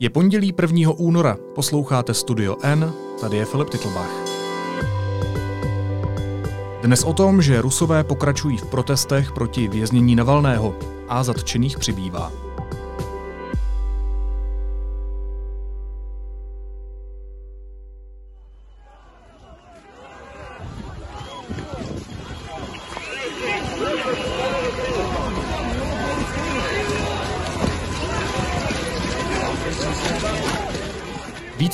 Je pondělí 1. února, posloucháte Studio N, tady je Filip Titlbach. Dnes o tom, že Rusové pokračují v protestech proti věznění Navalného a zatčených přibývá.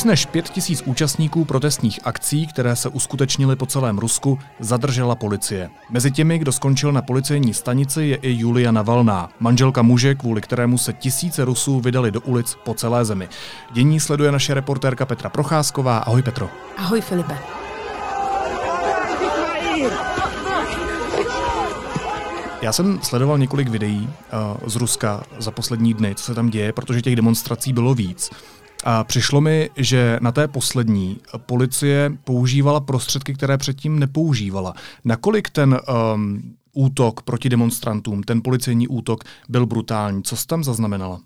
Víc než pět tisíc účastníků protestních akcí, které se uskutečnily po celém Rusku, zadržela policie. Mezi těmi, kdo skončil na policejní stanici, je i Julia Navalná, manželka muže, kvůli kterému se tisíce Rusů vydali do ulic po celé zemi. Dění sleduje naše reportérka Petra Procházková. Ahoj Petro. Ahoj Filipe. Já jsem sledoval několik videí uh, z Ruska za poslední dny, co se tam děje, protože těch demonstrací bylo víc. A přišlo mi, že na té poslední policie používala prostředky, které předtím nepoužívala. Nakolik ten um, útok proti demonstrantům, ten policejní útok byl brutální? Co jsi tam zaznamenala?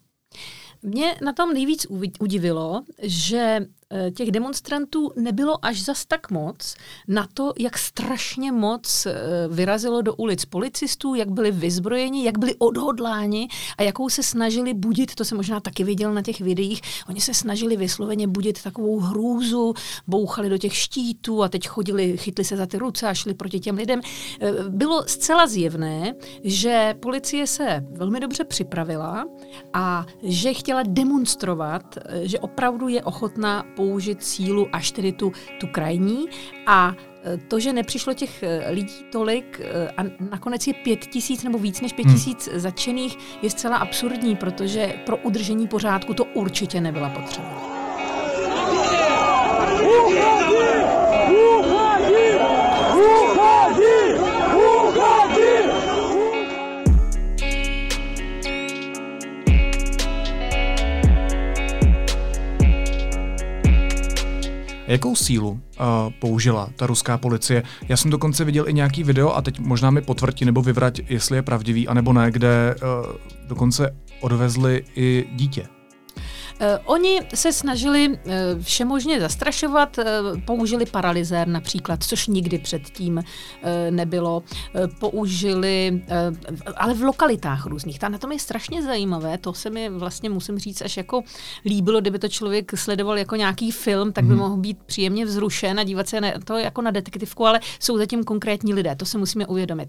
Mě na tom nejvíc udivilo, že těch demonstrantů nebylo až zas tak moc na to, jak strašně moc eh, vyrazilo do ulic policistů, jak byli vyzbrojeni, jak byli odhodláni a jakou se snažili budit, to jsem možná taky viděl na těch videích, oni se snažili vysloveně budit takovou hrůzu, bouchali do těch štítů a teď chodili, chytli se za ty ruce a šli proti těm lidem. Eh, bylo zcela zjevné, že policie se velmi dobře připravila a že chtěla demonstrovat, že opravdu je ochotná použít sílu až tedy tu, tu krajní a e, to, že nepřišlo těch e, lidí tolik e, a nakonec je pět tisíc nebo víc než pět hmm. tisíc hmm. začených, je zcela absurdní, protože pro udržení pořádku to určitě nebyla potřeba. Jakou sílu uh, použila ta ruská policie? Já jsem dokonce viděl i nějaký video a teď možná mi potvrdí nebo vyvrať, jestli je pravdivý, anebo ne, kde uh, dokonce odvezli i dítě. Uh, oni se snažili uh, všemožně zastrašovat, uh, použili paralyzér například, což nikdy předtím nebylo. Použili, ale v lokalitách různých. Ta na tom je strašně zajímavé, to se mi vlastně musím říct až jako líbilo, kdyby to člověk sledoval jako nějaký film, tak by hmm. mohl být příjemně vzrušen a dívat se na to jako na detektivku, ale jsou zatím konkrétní lidé, to se musíme uvědomit.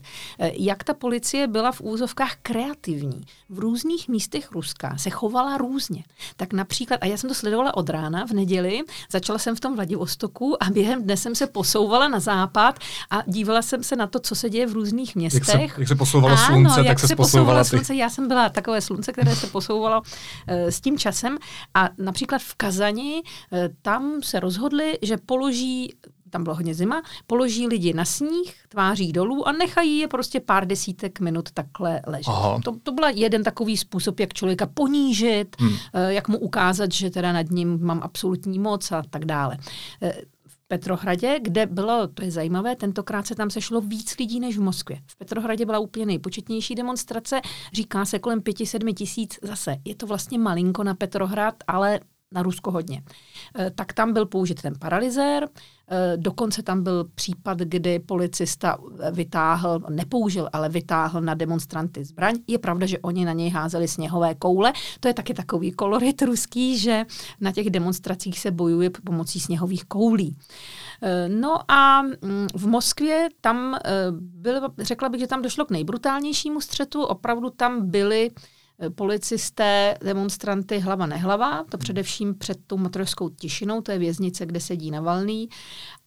Jak ta policie byla v úzovkách kreativní. V různých místech Ruska se chovala různě. Tak například, a já jsem to sledovala od rána v neděli, začala jsem v tom Vladivostoku a během dne jsem se posouvala na západ a dívala jsem se na to, co se děje v různých městech. Jak se, jak se posouvalo ano, slunce, jak tak se, se posouvala ty. slunce. Já jsem byla takové slunce, které se posouvalo uh, s tím časem a například v Kazani uh, tam se rozhodli, že položí tam bylo hodně zima, položí lidi na sníh, tváří dolů a nechají je prostě pár desítek minut takhle ležet. To, to byl jeden takový způsob, jak člověka ponížit, hmm. Eh, jak mu ukázat, že teda nad ním mám absolutní moc a tak dále. Eh, v Petrohradě, kde bylo, to je zajímavé, tentokrát se tam sešlo víc lidí než v Moskvě. V Petrohradě byla úplně nejpočetnější demonstrace, říká se kolem pěti, sedmi tisíc, zase je to vlastně malinko na Petrohrad, ale na Rusko hodně. Eh, tak tam byl použit ten paralyzér, eh, dokonce tam byl případ, kdy policista vytáhl, nepoužil, ale vytáhl na demonstranty zbraň. Je pravda, že oni na něj házeli sněhové koule. To je taky takový kolorit ruský, že na těch demonstracích se bojuje pomocí sněhových koulí. Eh, no a mm, v Moskvě tam byl, řekla bych, že tam došlo k nejbrutálnějšímu střetu. Opravdu tam byly policisté, demonstranty hlava nehlava, to především před tou motorskou tišinou, to je věznice, kde sedí Navalný.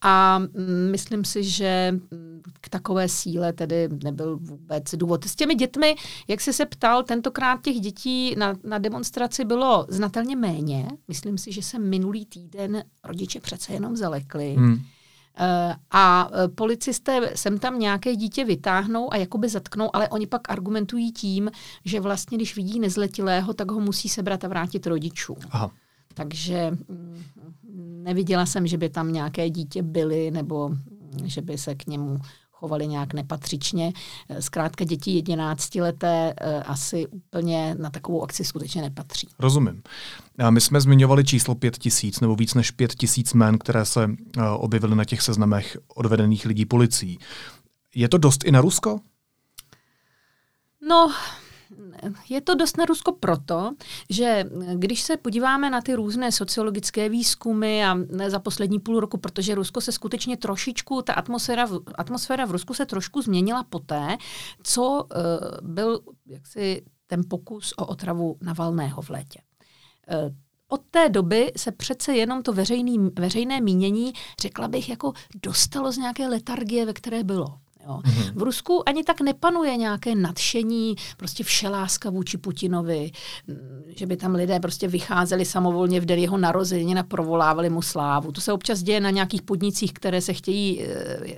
A mm, myslím si, že mm, k takové síle tedy nebyl vůbec důvod. S těmi dětmi, jak jsi se ptal, tentokrát těch dětí na, na demonstraci bylo znatelně méně. Myslím si, že se minulý týden rodiče přece jenom zalekli. Hmm Eh, a eh, policisté sem tam nějaké dítě vytáhnou a jakoby zatknou, ale oni pak argumentují tím, že vlastně, když vidí nezletilého, tak ho musí sebrat a vrátit rodičům. Aha. Takže mm, neviděla jsem, že by tam nějaké dítě byly nebo že by se k němu chovali nějak nepatřičně. Zkrátka děti jedenáctileté asi úplně na takovou akci skutečně nepatří. Rozumím. A my jsme zmiňovali číslo pět tisíc nebo víc než pět tisíc men, které se objevily na těch seznamech odvedených lidí policií. Je to dost i na Rusko? No, je to dost na Rusko proto, že když se podíváme na ty různé sociologické výzkumy a za poslední půl roku, protože Rusko se skutečně trošičku, ta atmosféra, atmosféra v Rusku se trošku změnila poté, co uh, byl jaksi ten pokus o otravu Navalného v létě. Uh, od té doby se přece jenom to veřejný, veřejné mínění, řekla bych, jako dostalo z nějaké letargie, ve které bylo. Jo. Mm-hmm. V Rusku ani tak nepanuje nějaké nadšení, prostě všeláska vůči Putinovi, že by tam lidé prostě vycházeli samovolně v den jeho narozeniny a provolávali mu slávu. To se občas děje na nějakých podnicích, které se chtějí e,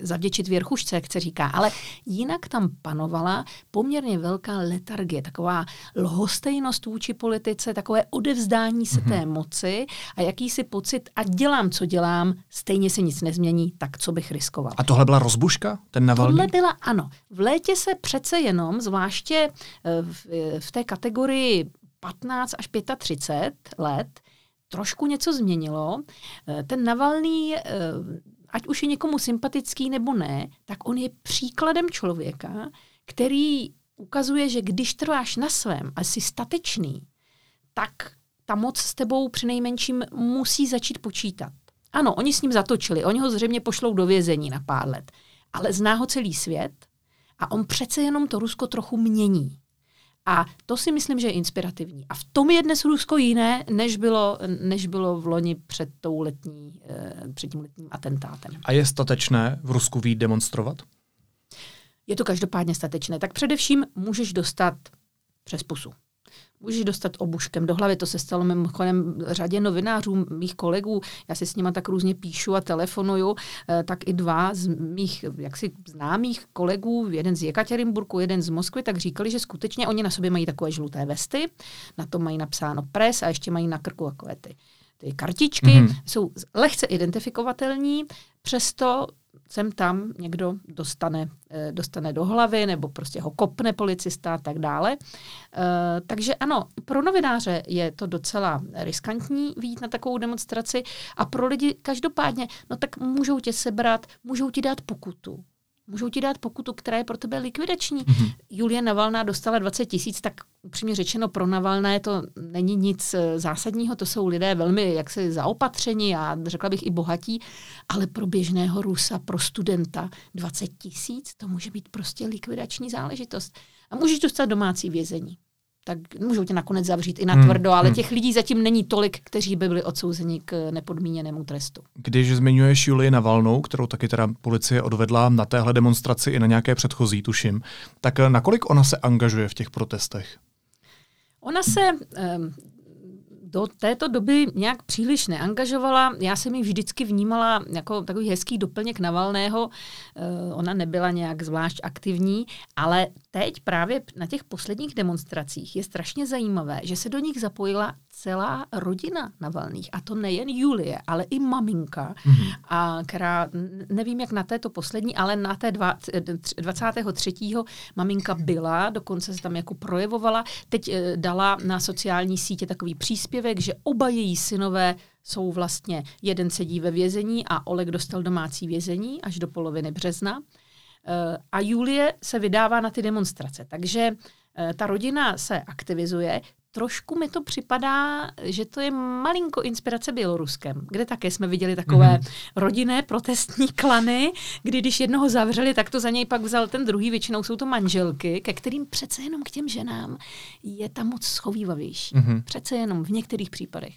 zavděčit věrchušce, jak se říká. Ale jinak tam panovala poměrně velká letargie, taková lhostejnost vůči politice, takové odevzdání se mm-hmm. té moci a jakýsi pocit, a dělám, co dělám, stejně se nic nezmění, tak co bych riskoval. A tohle byla rozbuška? Ten Navalny? Tohle byla, ano. V létě se přece jenom, zvláště eh, v, v té kategorii 15 až 35 let, trošku něco změnilo. Eh, ten Navalný, eh, ať už je někomu sympatický nebo ne, tak on je příkladem člověka, který ukazuje, že když trváš na svém a jsi statečný, tak ta moc s tebou přinejmenším musí začít počítat. Ano, oni s ním zatočili, oni ho zřejmě pošlou do vězení na pár let ale zná ho celý svět a on přece jenom to Rusko trochu mění. A to si myslím, že je inspirativní. A v tom je dnes Rusko jiné, než bylo, než bylo v loni před, tou letní, eh, před tím letním atentátem. A je statečné v Rusku vít demonstrovat? Je to každopádně statečné. Tak především můžeš dostat přes pusu můžeš dostat obuškem do hlavy. To se stalo mimochodem řadě novinářů, mých kolegů. Já si s nima tak různě píšu a telefonuju. Eh, tak i dva z mých jaksi známých kolegů, jeden z Jekaterinburku, jeden z Moskvy, tak říkali, že skutečně oni na sobě mají takové žluté vesty, na to mají napsáno pres a ještě mají na krku takové ty ty kartičky, mm-hmm. jsou lehce identifikovatelní, přesto sem tam někdo dostane, eh, dostane do hlavy nebo prostě ho kopne policista a tak dále. Eh, takže ano, pro novináře je to docela riskantní výjít na takovou demonstraci a pro lidi každopádně, no tak můžou tě sebrat, můžou ti dát pokutu. Můžou ti dát pokutu, která je pro tebe likvidační. Mm-hmm. Julie Navalná dostala 20 tisíc, tak upřímně řečeno pro Navalné to není nic eh, zásadního, to jsou lidé velmi jaksi zaopatření a řekla bych i bohatí, ale pro běžného Rusa, pro studenta 20 tisíc, to může být prostě likvidační záležitost. A můžeš dostat domácí vězení tak můžou tě nakonec zavřít i na hmm, tvrdo, hmm, ale hmm. těch lidí zatím není tolik, kteří by byli odsouzeni k nepodmíněnému trestu. Když zmiňuješ Julii Navalnou, kterou taky teda policie odvedla na téhle demonstraci i na nějaké předchozí, tuším, tak nakolik ona se angažuje v těch protestech? Ona se um, do této doby nějak příliš neangažovala. Já jsem ji vždycky vnímala jako takový hezký doplněk Navalného. Uh, ona nebyla nějak zvlášť aktivní, ale teď právě na těch posledních demonstracích je strašně zajímavé, že se do nich zapojila celá rodina Navalných. A to nejen Julie, ale i maminka, mm-hmm. a která, nevím jak na této poslední, ale na té dva, 23. maminka byla, dokonce se tam jako projevovala. Teď eh, dala na sociální sítě takový příspěvek, že oba její synové jsou vlastně, jeden sedí ve vězení a Oleg dostal domácí vězení až do poloviny března. Eh, a Julie se vydává na ty demonstrace. Takže eh, ta rodina se aktivizuje. Trošku mi to připadá, že to je malinko inspirace Běloruskem, kde také jsme viděli takové mm-hmm. rodinné protestní klany, kdy když jednoho zavřeli, tak to za něj pak vzal ten druhý, většinou jsou to manželky, ke kterým přece jenom k těm ženám je ta moc schovývavější. Mm-hmm. Přece jenom v některých případech.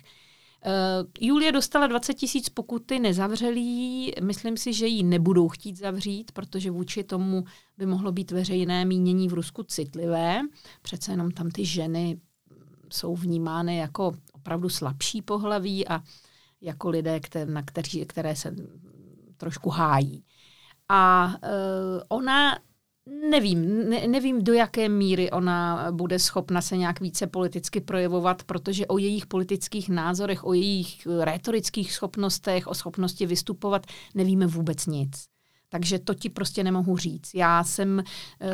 Uh, Julie dostala 20 tisíc pokuty nezavřelý. Myslím si, že ji nebudou chtít zavřít, protože vůči tomu by mohlo být veřejné mínění v Rusku citlivé. Přece jenom tam ty ženy jsou vnímány jako opravdu slabší pohlaví a jako lidé, které, na kteří, které se trošku hájí. A uh, ona Nevím, ne, nevím, do jaké míry ona bude schopna se nějak více politicky projevovat, protože o jejich politických názorech, o jejich retorických schopnostech, o schopnosti vystupovat nevíme vůbec nic. Takže to ti prostě nemohu říct. Já jsem...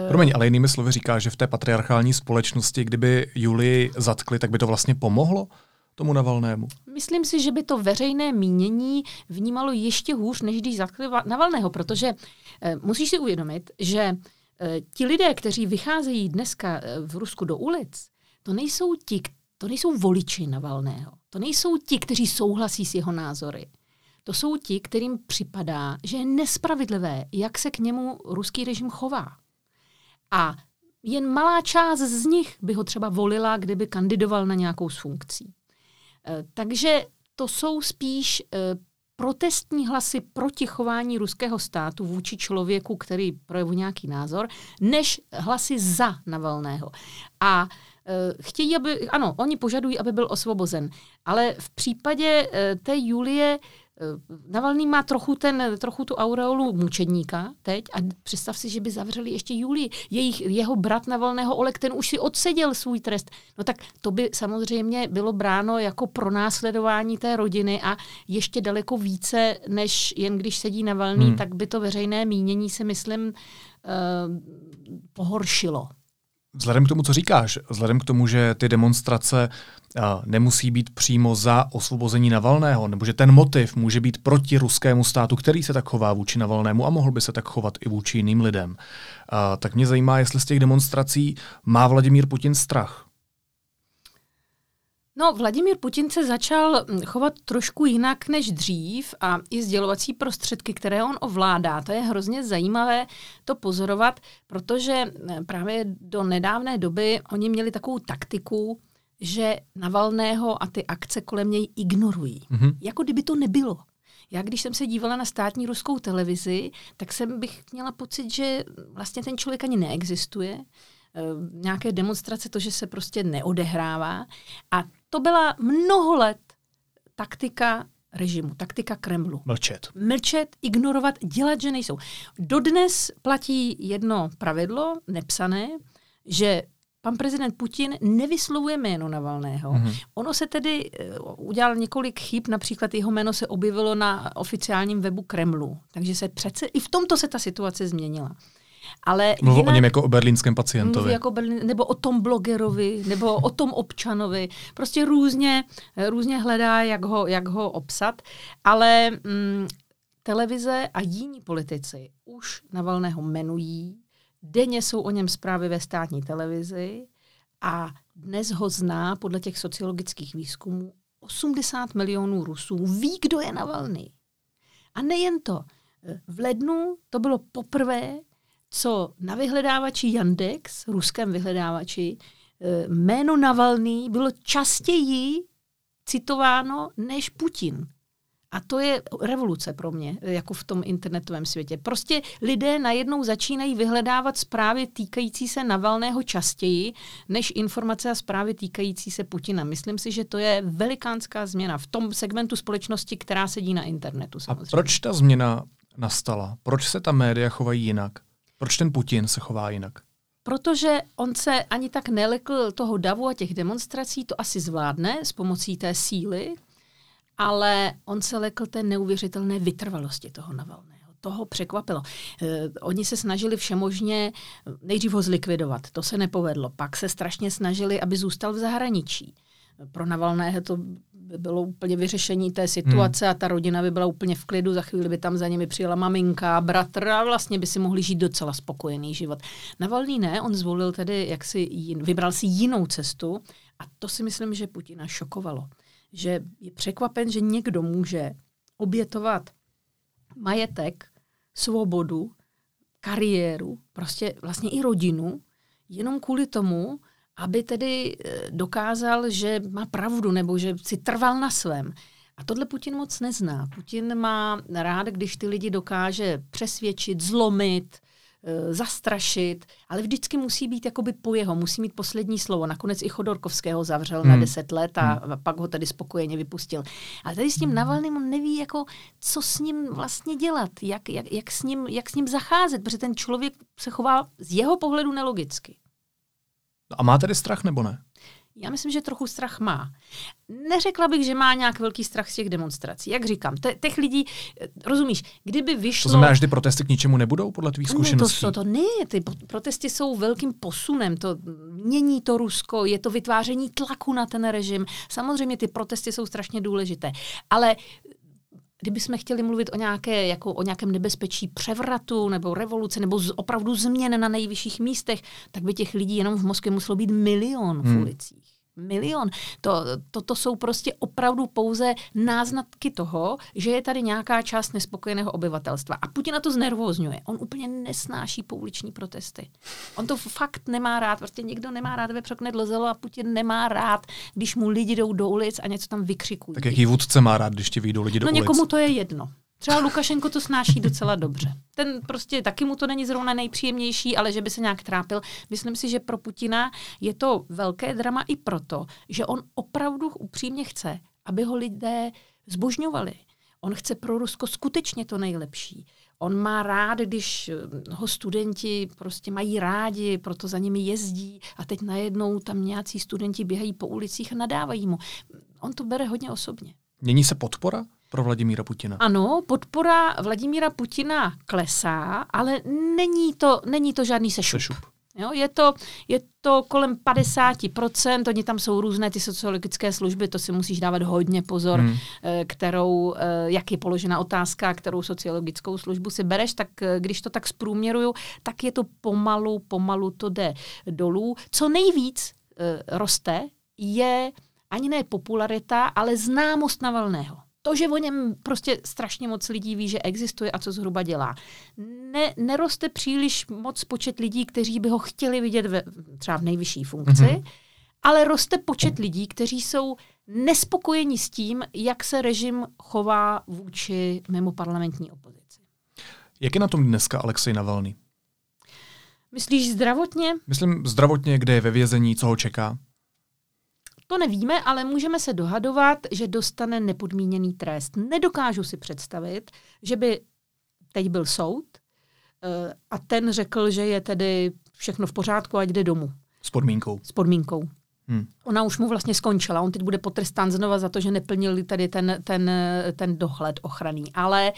Uh... Promiň, ale jinými slovy říká, že v té patriarchální společnosti, kdyby Julii zatkli, tak by to vlastně pomohlo? tomu Navalnému? Myslím si, že by to veřejné mínění vnímalo ještě hůř, než když zatkli Navalného, protože e, musíš si uvědomit, že ti lidé, kteří vycházejí dneska e, v Rusku do ulic, to nejsou ti, to nejsou voliči Navalného. To nejsou ti, kteří souhlasí s jeho názory. To jsou ti, kterým připadá, že je nespravedlivé, jak se k němu ruský režim chová. A jen malá část z nich by ho třeba volila, kdyby kandidoval na nějakou z funkcí. Eh, takže to jsou spíš eh, protestní hlasy proti chování ruského státu vůči člověku, který projevuje nějaký názor, než hlasy za Navalného. A eh, chtějí, aby, ano, oni požadují, aby byl osvobozen, ale v případě té Julie Navalný má trochu, ten, trochu tu aureolu mučedníka teď a představ si, že by zavřeli ještě Julii. Jejich, jeho brat Navalného Olek, ten už si odseděl svůj trest. No tak to by samozřejmě bylo bráno jako pronásledování té rodiny a ještě daleko více, než jen když sedí Navalný, hmm. tak by to veřejné mínění se myslím uh, pohoršilo. Vzhledem k tomu, co říkáš, vzhledem k tomu, že ty demonstrace nemusí být přímo za osvobození Navalného, nebo že ten motiv může být proti ruskému státu, který se tak chová vůči Navalnému a mohl by se tak chovat i vůči jiným lidem. Tak mě zajímá, jestli z těch demonstrací má Vladimír Putin strach. No, Vladimír Putin se začal hm, chovat trošku jinak než dřív a i sdělovací prostředky, které on ovládá. To je hrozně zajímavé to pozorovat, protože hm, právě do nedávné doby oni měli takovou taktiku, že Navalného a ty akce kolem něj ignorují. Mm-hmm. Jako kdyby to nebylo. Já, když jsem se dívala na státní ruskou televizi, tak jsem bych měla pocit, že vlastně ten člověk ani neexistuje. E, nějaké demonstrace, to, že se prostě neodehrává. A to byla mnoho let taktika režimu, taktika Kremlu. Mlčet. Mlčet, ignorovat, dělat, že nejsou. Dodnes platí jedno pravidlo, nepsané, že pan prezident Putin nevyslovuje jméno Navalného. Mm-hmm. Ono se tedy uh, udělal několik chyb, například jeho jméno se objevilo na oficiálním webu Kremlu. Takže se přece i v tomto se ta situace změnila. Ale Mluví jinak, o něm jako o berlínském pacientovi. Jako Berlín, nebo o tom blogerovi, nebo o tom občanovi. Prostě různě, různě hledá, jak ho, jak ho obsat. Ale mm, televize a jiní politici už Navalného jmenují, denně jsou o něm zprávy ve státní televizi a dnes ho zná podle těch sociologických výzkumů 80 milionů Rusů. Ví, kdo je Navalný. A nejen to. V lednu to bylo poprvé, co na vyhledávači Yandex, ruském vyhledávači, eh, jméno Navalný bylo častěji citováno než Putin. A to je revoluce pro mě, jako v tom internetovém světě. Prostě lidé najednou začínají vyhledávat zprávy týkající se Navalného častěji, než informace a zprávy týkající se Putina. Myslím si, že to je velikánská změna v tom segmentu společnosti, která sedí na internetu. Samozřejmě. A proč ta změna nastala? Proč se ta média chovají jinak? Proč ten Putin se chová jinak? Protože on se ani tak nelekl toho davu a těch demonstrací, to asi zvládne s pomocí té síly, ale on se lekl té neuvěřitelné vytrvalosti toho Navalného. Toho překvapilo. Eh, oni se snažili všemožně nejdřív ho zlikvidovat, to se nepovedlo. Pak se strašně snažili, aby zůstal v zahraničí. Pro Navalného to by bylo úplně vyřešení té situace hmm. a ta rodina by byla úplně v klidu, za chvíli by tam za nimi přijela maminka, bratr a vlastně by si mohli žít docela spokojený život. Navalný ne, on zvolil tedy, jak si jin, vybral si jinou cestu a to si myslím, že Putina šokovalo. Že je překvapen, že někdo může obětovat majetek, svobodu, kariéru, prostě vlastně i rodinu, jenom kvůli tomu, aby tedy eh, dokázal, že má pravdu nebo že si trval na svém. A tohle Putin moc nezná. Putin má rád, když ty lidi dokáže přesvědčit, zlomit, eh, zastrašit, ale vždycky musí být jakoby po jeho, musí mít poslední slovo. Nakonec i Chodorkovského zavřel hmm. na deset let a hmm. pak ho tady spokojeně vypustil. Ale tady s tím Navalným on neví, jako, co s ním vlastně dělat, jak, jak, jak, s ním, jak s ním zacházet, protože ten člověk se chová z jeho pohledu nelogicky. A má tedy strach nebo ne? Já myslím, že trochu strach má. Neřekla bych, že má nějak velký strach z těch demonstrací. Jak říkám, te, těch lidí, eh, rozumíš, kdyby vyšlo... To znamená, že ty protesty k ničemu nebudou, podle tvých zkušeností? Ne, to, to, to ne, ty protesty jsou velkým posunem, to mění to Rusko, je to vytváření tlaku na ten režim. Samozřejmě ty protesty jsou strašně důležité, ale kdybychom chtěli mluvit o, nějaké, jako o nějakém nebezpečí převratu nebo revoluce nebo z, opravdu změn na nejvyšších místech, tak by těch lidí jenom v Moskvě muselo být milion v hmm. ulicích milion. To, to, to jsou prostě opravdu pouze náznatky toho, že je tady nějaká část nespokojeného obyvatelstva. A Putina to znervózňuje. On úplně nesnáší pouliční protesty. On to fakt nemá rád. Prostě někdo nemá rád, aby překne dlozelo a Putin nemá rád, když mu lidi jdou do ulic a něco tam vykřikují. Tak jaký vůdce má rád, když ti vyjdou lidi do no, ulic? No někomu to je jedno. Třeba Lukašenko to snáší docela dobře. Ten prostě taky mu to není zrovna nejpříjemnější, ale že by se nějak trápil. Myslím si, že pro Putina je to velké drama i proto, že on opravdu upřímně chce, aby ho lidé zbožňovali. On chce pro Rusko skutečně to nejlepší. On má rád, když eh, ho studenti prostě mají rádi, proto za nimi jezdí a teď najednou tam nějací studenti běhají po ulicích a nadávají mu. On to bere hodně osobně. Mění se podpora pro Vladimíra Putina. Ano, podpora Vladimíra Putina klesá, ale není to, není to žádný sešup. sešup. Jo, je, to, je to kolem 50%, oni tam jsou různé ty sociologické služby, to si musíš dávat hodně pozor, hmm. Eh, kterou, eh, jak je položena otázka, kterou sociologickou službu si bereš, tak eh, když to tak zprůměruju, tak je to pomalu, pomalu to jde dolů. Co nejvíc roste, je ani ne popularita, ale známost Navalného to, že o něm prostě strašně moc lidí ví, že existuje a co zhruba dělá. Ne, neroste příliš moc počet lidí, kteří by ho chtěli vidět ve, třeba v nejvyšší funkci, mm-hmm. ale roste počet lidí, kteří jsou nespokojeni s tím, jak se režim chová vůči mimo parlamentní opozici. Jak je na tom dneska Alexej Navalny? Myslíš zdravotně? Myslím zdravotně, kde je ve vězení, co ho čeká. To nevíme, ale můžeme se dohadovat, že dostane nepodmíněný trest. Nedokážu si představit, že by teď byl soud uh, a ten řekl, že je tedy všechno v pořádku a jde domů. S podmínkou. S podmínkou. Hmm. Ona už mu vlastně skončila. On teď bude potrestán znova za to, že neplnil tady ten, ten, ten dohled ochranný. Ale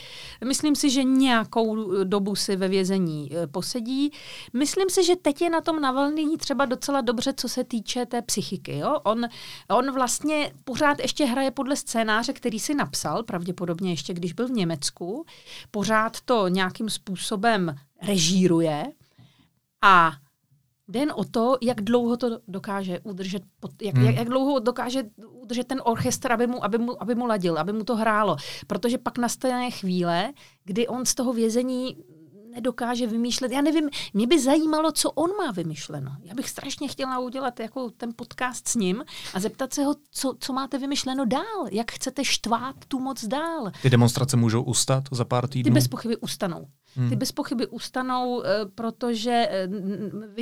myslím si, že nějakou dobu si ve vězení e, posedí. Myslím si, že teď je na tom Navalný třeba docela dobře, co se týče té psychiky. Jo? On, on vlastně pořád ještě hraje podle scénáře, který si napsal, pravděpodobně ještě když byl v Německu. Pořád to nějakým způsobem režíruje. A Jde o to, jak dlouho to dokáže udržet, jak, hmm. jak, jak dlouho dokáže udržet ten orchestr, aby mu, aby, mu, aby mu ladil, aby mu to hrálo. Protože pak nastane chvíle, kdy on z toho vězení nedokáže vymýšlet. Já nevím, mě by zajímalo, co on má vymyšleno. Já bych strašně chtěla udělat jako ten podcast s ním a zeptat se ho, co, co máte vymyšleno dál, jak chcete štvát tu moc dál. Ty demonstrace můžou ustat za pár týdnů? Ty bez pochyby ustanou. Hmm. Ty bez pochyby ustanou, eh, protože eh,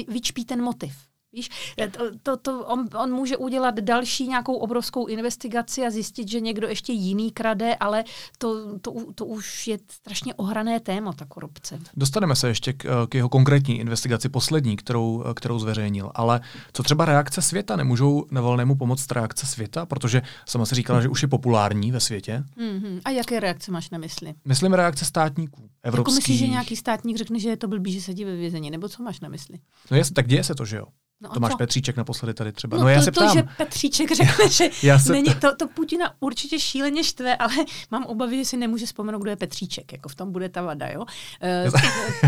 vyčpí ten motiv. Víš, eh, to, to, to, on, on může udělat další nějakou obrovskou investigaci a zjistit, že někdo ještě jiný krade, ale to, to, to už je strašně ohrané téma, ta korupce. Dostaneme se ještě k, k jeho konkrétní investigaci, poslední, kterou, kterou zveřejnil. Ale co třeba reakce světa? Nemůžou Navalnému pomoct reakce světa? Protože sama si říkala, že už je populární ve světě. Mm-hmm. A jaké reakce máš na mysli? Myslím reakce státníků. Evropských. Jako myslíš, že nějaký státník řekne, že je to blbý, že sedí ve vězení? Nebo co máš na mysli? No jasně, tak děje se to, že jo? No Tomáš co? Petříček naposledy tady třeba. No, no já to, se ptám. To, že Petříček řekne, že já se... není, to, to Putina určitě šíleně štve, ale mám obavy, že si nemůže vzpomenout, kdo je Petříček. Jako v tom bude ta vada, jo? Uh,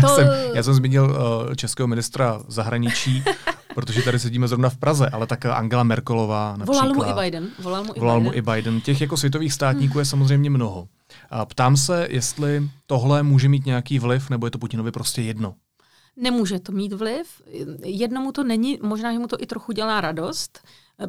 to... já, jsem, já jsem zmínil uh, českého ministra zahraničí, protože tady sedíme zrovna v Praze, ale tak Angela Merkelová například. Volal mu i Biden. Volal mu i, volal Biden. Mu i Biden. Těch jako světových státníků je samozřejmě mnoho. A ptám se, jestli tohle může mít nějaký vliv, nebo je to Putinovi prostě jedno. Nemůže to mít vliv. Jednomu to není, možná, že mu to i trochu dělá radost,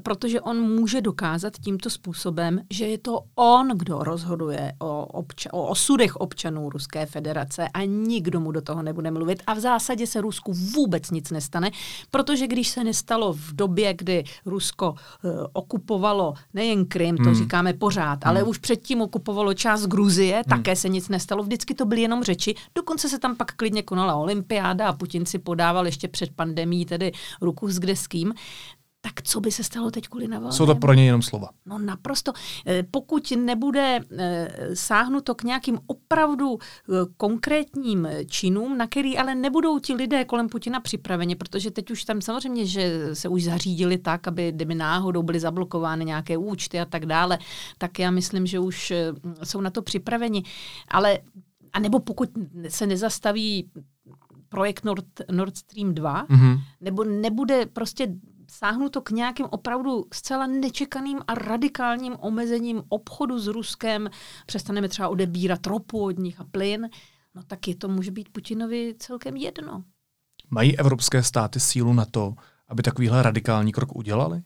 protože on může dokázat tímto způsobem, že je to on, kdo rozhoduje o, obča- o osudech občanů Ruské federace a nikdo mu do toho nebude mluvit. A v zásadě se Rusku vůbec nic nestane, protože když se nestalo v době, kdy Rusko uh, okupovalo nejen Krym, to hmm. říkáme pořád, hmm. ale už předtím okupovalo část Gruzie, hmm. také se nic nestalo, vždycky to byly jenom řeči, dokonce se tam pak klidně konala olympiáda a Putin si podával ještě před pandemí tedy ruku s kde s kým tak co by se stalo teď kvůli Navalnému? Jsou to pro ně jenom slova. No naprosto. Eh, pokud nebude eh, sáhnuto k nějakým opravdu eh, konkrétním činům, na který ale nebudou ti lidé kolem Putina připraveni, protože teď už tam samozřejmě, že se už zařídili tak, aby kdyby náhodou byly zablokovány nějaké účty a tak dále, tak já myslím, že už jsou na to připraveni. Ale a nebo pokud se nezastaví projekt Nord, Nord Stream 2, mm-hmm. nebo nebude prostě sáhnuto k nějakým opravdu zcela nečekaným a radikálním omezením obchodu s Ruskem, přestaneme třeba odebírat ropu od nich a plyn, no tak je to může být Putinovi celkem jedno. Mají evropské státy sílu na to, aby takovýhle radikální krok udělali?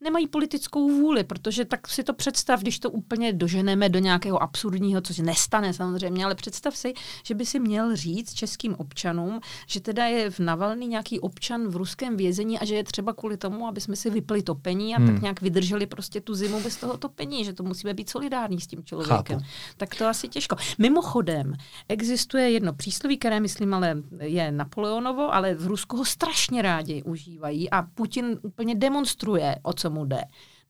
Nemají politickou vůli, protože tak si to představ, když to úplně doženeme do nějakého absurdního, co se nestane samozřejmě, ale představ si, že by si měl říct českým občanům, že teda je v Navalný nějaký občan v ruském vězení a že je třeba kvůli tomu, aby jsme si vypli topení a hmm. tak nějak vydrželi prostě tu zimu bez toho topení, že to musíme být solidární s tím člověkem. Chápu. Tak to asi těžko. Mimochodem, existuje jedno přísloví, které myslím ale je Napoleonovo, ale v Rusku ho strašně rádi užívají a Putin úplně demonstruje, o co mu jde.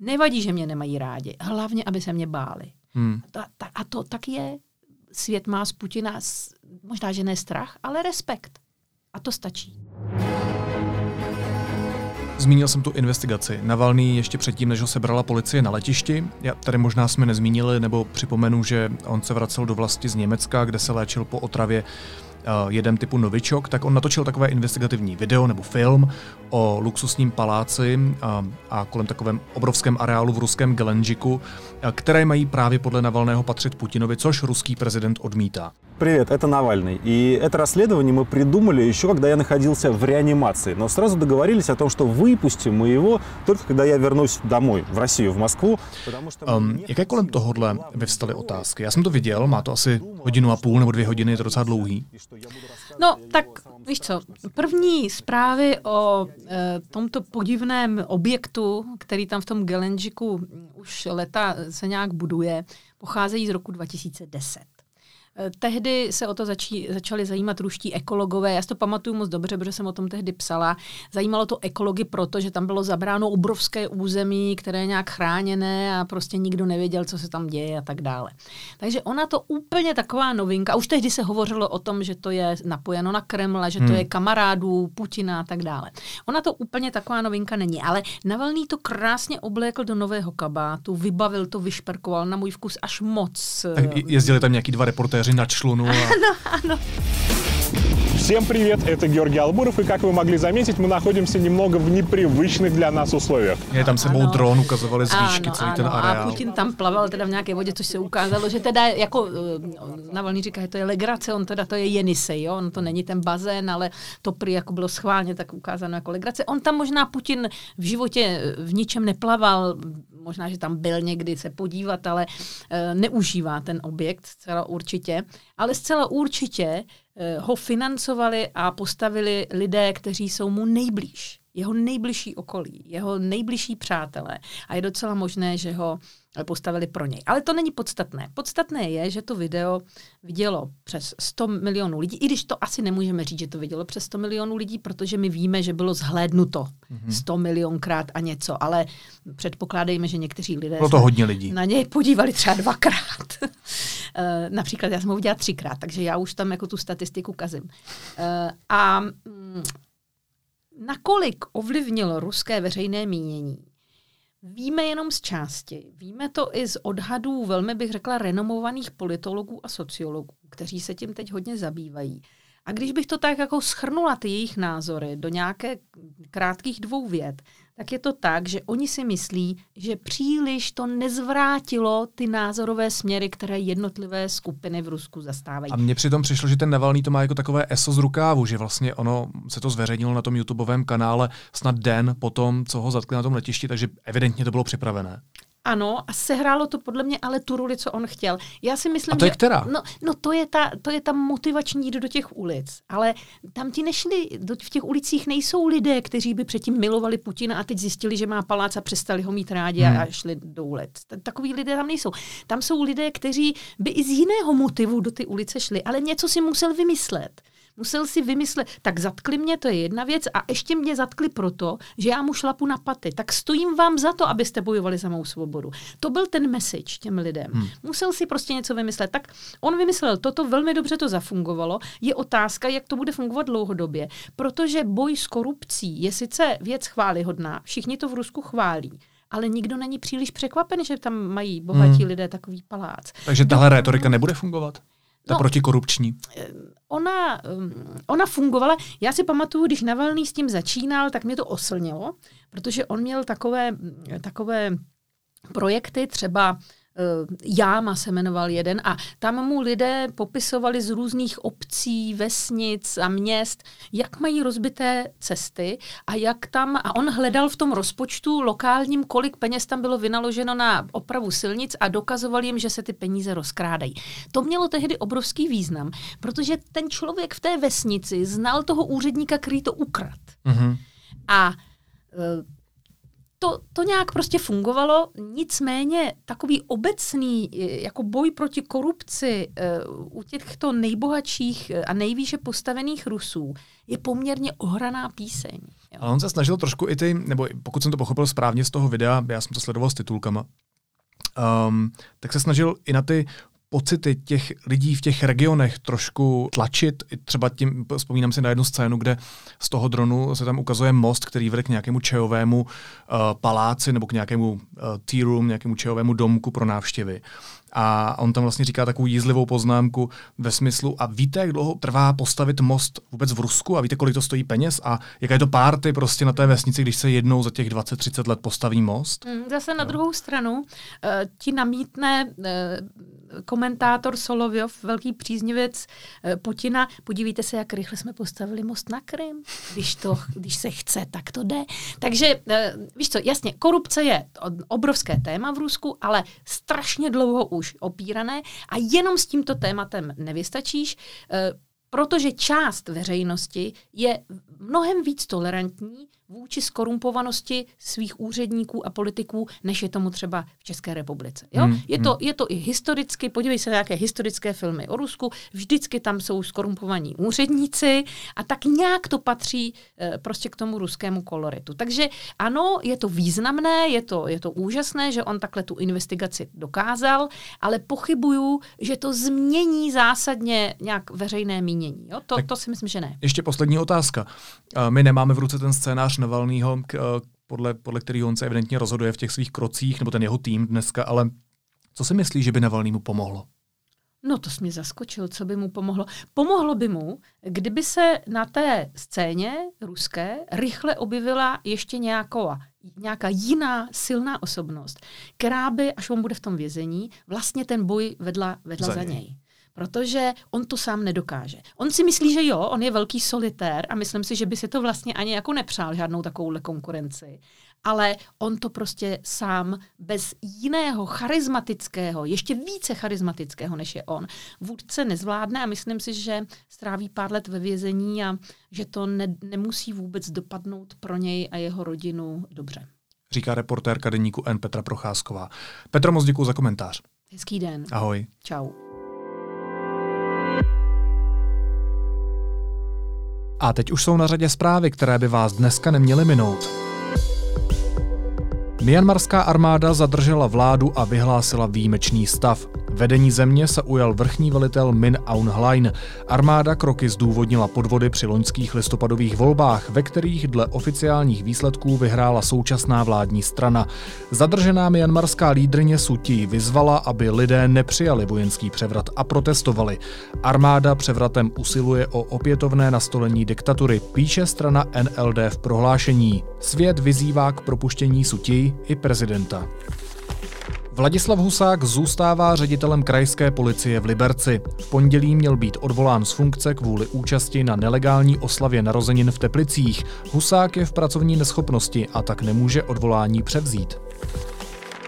Nevadí, že mě nemají rádi, hlavně, aby se mě báli. Hmm. A, ta, a to tak je. Svět má z Putina možná, že ne strach, ale respekt. A to stačí. Zmínil jsem tu investigaci. Navalný ještě předtím, než ho sebrala policie na letišti. Já tady možná jsme nezmínili, nebo připomenu, že on se vracel do vlasti z Německa, kde se léčil po otravě uh, jedem typu Novičok, tak on natočil takové investigativní video nebo film o luxusním paláci a, a kolem takovém obrovském areálu v ruském Gelenžiku, které mají právě podle Navalného patřit Putinovi, což ruský prezident odmítá. Привет, это Навальный. И это расследование мы придумали еще, когда я находился в реанимации. Но сразу договорились о том, что выпустим мы его только когда я вернусь домой, в Россию, v Moskvu. Um, jaké kolem tohohle vyvstaly otázky? Já jsem to viděl, má to asi hodinu a půl nebo dvě hodiny, je to docela dlouhý. No, tak víš co, první zprávy o e, tomto podivném objektu, který tam v tom Gelenžiku už leta se nějak buduje, pocházejí z roku 2010. Eh, tehdy se o to začí, začali zajímat ruští ekologové. Já si to pamatuju moc dobře, protože jsem o tom tehdy psala. Zajímalo to ekology proto, že tam bylo zabráno obrovské území, které je nějak chráněné a prostě nikdo nevěděl, co se tam děje a tak dále. Takže ona to úplně taková novinka. Už tehdy se hovořilo o tom, že to je napojeno na Kreml, že to hmm. je kamarádů Putina a tak dále. Ona to úplně taková novinka není, ale Navalný to krásně oblékl do nového kabátu, vybavil to, vyšperkoval na můj vkus až moc. Tak jezdili tam nějaký dva reportéři vteřin na člunu. A... Ano, ano. Всем привет, это Георгий Албуров, и как вы могли заметить, мы находимся немного в непривычных для nás условиях. Je tam sebou ano. dron, ukazovali z výšky celý ano, ten areál. A Putin tam plaval teda v nějaké vodě, což se ukázalo, že teda jako uh, Navalný říká, že to je legrace, on teda to je Jenisej, jo? on to není ten bazén, ale to prý jako bylo schválně tak ukázáno jako legrace. On tam možná Putin v životě v ničem neplaval, možná, že tam byl někdy se podívat, ale uh, neužívá ten objekt zcela určitě. Ale zcela určitě uh, ho financovali a postavili lidé, kteří jsou mu nejblíž. Jeho nejbližší okolí, jeho nejbližší přátelé. A je docela možné, že ho postavili pro něj. Ale to není podstatné. Podstatné je, že to video vidělo přes 100 milionů lidí, i když to asi nemůžeme říct, že to vidělo přes 100 milionů lidí, protože my víme, že bylo zhlédnuto mm-hmm. 100 milionkrát a něco, ale předpokládejme, že někteří lidé bylo to hodně lidí. na něj podívali třeba dvakrát. Eh, například já jsem ho viděla třikrát, takže já už tam jako tu statistiku kazím. Eh, a mm, nakolik ovlivnilo ruské veřejné mínění, Víme jenom z části. Víme to i z odhadů velmi bych řekla renomovaných politologů a sociologů, kteří se tím teď hodně zabývají. A když bych to tak jako schrnula ty jejich názory do nějaké krátkých dvou vět, tak je to tak, že oni si myslí, že příliš to nezvrátilo ty názorové směry, které jednotlivé skupiny v Rusku zastávají. A mně přitom přišlo, že ten Navalný to má jako takové ESO z rukávu, že vlastně ono se to zveřejnilo na tom YouTubeovém kanále snad den po tom, co ho zatkli na tom letišti, takže evidentně to bylo připravené. Ano, a sehrálo to podle mě ale tu roli, co on chtěl. Já si myslím, a to je že, která? No, no to, je ta, to je ta motivační jít do těch ulic. Ale tam ti nešli, do, v těch ulicích nejsou lidé, kteří by předtím milovali Putina a teď zjistili, že má palác a přestali ho mít rádi hmm. a šli do ulic. Takový lidé tam nejsou. Tam jsou lidé, kteří by i z jiného motivu do ty ulice šli, ale něco si musel vymyslet Musel si vymyslet, tak zatkli mě, to je jedna věc, a ještě mě zatkli proto, že já mu šlapu na paty. Tak stojím vám za to, abyste bojovali za mou svobodu. To byl ten message těm lidem. Hmm. Musel si prostě něco vymyslet. Tak on vymyslel toto, velmi dobře to zafungovalo. Je otázka, jak to bude fungovat dlouhodobě, protože boj s korupcí je sice věc chválihodná, všichni to v Rusku chválí, ale nikdo není příliš překvapen, že tam mají bohatí hmm. lidé takový palác. Takže tahle retorika nebude fungovat? Ta no, protikorupční? Ona, ona fungovala. Já si pamatuju, když Navalný s tím začínal, tak mě to oslnilo, protože on měl takové, takové projekty, třeba Jáma se jmenoval jeden a tam mu lidé popisovali z různých obcí, vesnic a měst, jak mají rozbité cesty a jak tam, a on hledal v tom rozpočtu lokálním, kolik peněz tam bylo vynaloženo na opravu silnic a dokazoval jim, že se ty peníze rozkrádají. To mělo tehdy obrovský význam, protože ten člověk v té vesnici znal toho úředníka, který to ukrad. Mm-hmm. A eh, to, to nějak prostě fungovalo, nicméně takový obecný jako boj proti korupci uh, u těchto nejbohatších a nejvýše postavených Rusů je poměrně ohraná píseň. Jo. A on se snažil trošku i ty, nebo pokud jsem to pochopil správně z toho videa, já jsem to sledoval s titulkama, um, tak se snažil i na ty pocity těch lidí v těch regionech trošku tlačit. Třeba tím, vzpomínám si na jednu scénu, kde z toho dronu se tam ukazuje most, který vede k nějakému čejovému uh, paláci nebo k nějakému uh, tea room, nějakému čejovému domku pro návštěvy. A on tam vlastně říká takovou jízlivou poznámku ve smyslu, a víte, jak dlouho trvá postavit most vůbec v Rusku a víte, kolik to stojí peněz a jaká je to párty prostě na té vesnici, když se jednou za těch 20-30 let postaví most? Hmm, zase na no. druhou stranu uh, ti namítne uh, komentátor Solovyov, velký příznivec uh, Putina, podívejte se, jak rychle jsme postavili most na Krym. Když, to, když se chce, tak to jde. Takže víš co, jasně, korupce je obrovské téma v Rusku, ale strašně dlouho už už opírané a jenom s tímto tématem nevystačíš, eh, protože část veřejnosti je mnohem víc tolerantní vůči skorumpovanosti svých úředníků a politiků, než je tomu třeba v České republice. Jo? Hmm, je, to, hmm. je to i historicky, podívej se na nějaké historické filmy o Rusku, vždycky tam jsou skorumpovaní úředníci a tak nějak to patří e, prostě k tomu ruskému koloritu. Takže ano, je to významné, je to, je to úžasné, že on takhle tu investigaci dokázal, ale pochybuju, že to změní zásadně nějak veřejné mínění. Jo? To, to si myslím, že ne. Ještě poslední otázka. My nemáme v ruce ten scénář Navalnýho, k, eh, podle, podle kterého on se evidentně rozhoduje v těch svých krocích, nebo ten jeho tým dneska, ale co si myslí, že by Navalnýmu pomohlo? No to jsi mě zaskočil, co by mu pomohlo. Pomohlo by mu, kdyby se na té scéně ruské rychle objevila ještě nějaká, nějaká jiná silná osobnost, která by, až on bude v tom vězení, vlastně ten boj vedla, vedla za, za něj. něj protože on to sám nedokáže. On si myslí, že jo, on je velký solitér a myslím si, že by si to vlastně ani jako nepřál žádnou takovouhle konkurenci. Ale on to prostě sám bez jiného charismatického, ještě více charismatického než je on, vůdce nezvládne a myslím si, že stráví pár let ve vězení a že to ne, nemusí vůbec dopadnout pro něj a jeho rodinu dobře. Říká reportérka deníku N Petra Procházková. Petro, moc děkuji za komentář. Hezký den. Ahoj. Čau. A teď už jsou na řadě zprávy, které by vás dneska neměly minout. Myanmarská armáda zadržela vládu a vyhlásila výjimečný stav. Vedení země se ujal vrchní velitel Min Aung Hlaing. Armáda kroky zdůvodnila podvody při loňských listopadových volbách, ve kterých dle oficiálních výsledků vyhrála současná vládní strana. Zadržená myanmarská lídrně Sutí vyzvala, aby lidé nepřijali vojenský převrat a protestovali. Armáda převratem usiluje o opětovné nastolení diktatury, píše strana NLD v prohlášení. Svět vyzývá k propuštění Sutí i prezidenta. Vladislav Husák zůstává ředitelem krajské policie v Liberci. V pondělí měl být odvolán z funkce kvůli účasti na nelegální oslavě narozenin v Teplicích. Husák je v pracovní neschopnosti a tak nemůže odvolání převzít.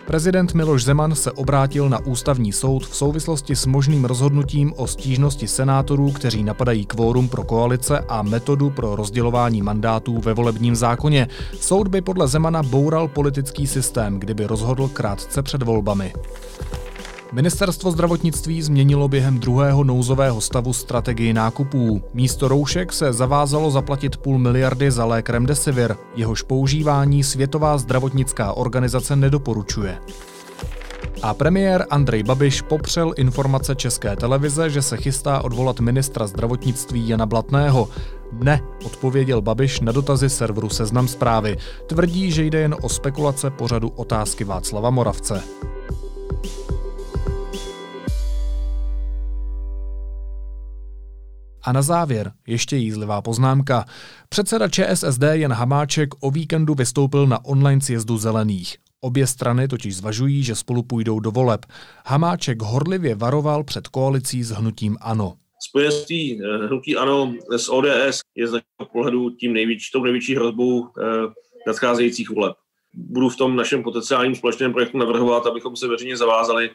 Prezident Miloš Zeman se obrátil na ústavní soud v souvislosti s možným rozhodnutím o stížnosti senátorů, kteří napadají kvórum pro koalice a metodu pro rozdělování mandátů ve volebním zákoně. Soud by podle Zemana boural politický systém, kdyby rozhodl krátce před volbami. Ministerstvo zdravotnictví změnilo během druhého nouzového stavu strategii nákupů. Místo roušek se zavázalo zaplatit půl miliardy za lék Remdesivir. Jehož používání Světová zdravotnická organizace nedoporučuje. A premiér Andrej Babiš popřel informace České televize, že se chystá odvolat ministra zdravotnictví Jana Blatného. Ne, odpověděl Babiš na dotazy serveru Seznam zprávy. Tvrdí, že jde jen o spekulace pořadu otázky Václava Moravce. A na závěr ještě jízlivá poznámka. Předseda ČSSD Jan Hamáček o víkendu vystoupil na online sjezdu zelených. Obě strany totiž zvažují, že spolu půjdou do voleb. Hamáček horlivě varoval před koalicí s hnutím ANO. Spojenství eh, hnutí ANO s ODS je z našeho pohledu tím největší, tou největší hrozbou eh, nadcházejících voleb. Budu v tom našem potenciálním společném projektu navrhovat, abychom se veřejně zavázali,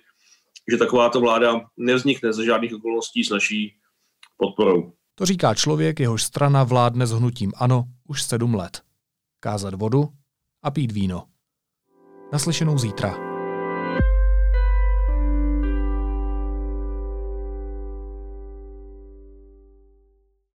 že takováto vláda nevznikne ze žádných okolností s naší podporou. To říká člověk, jehož strana vládne s hnutím ANO už sedm let. Kázat vodu a pít víno. Naslyšenou zítra.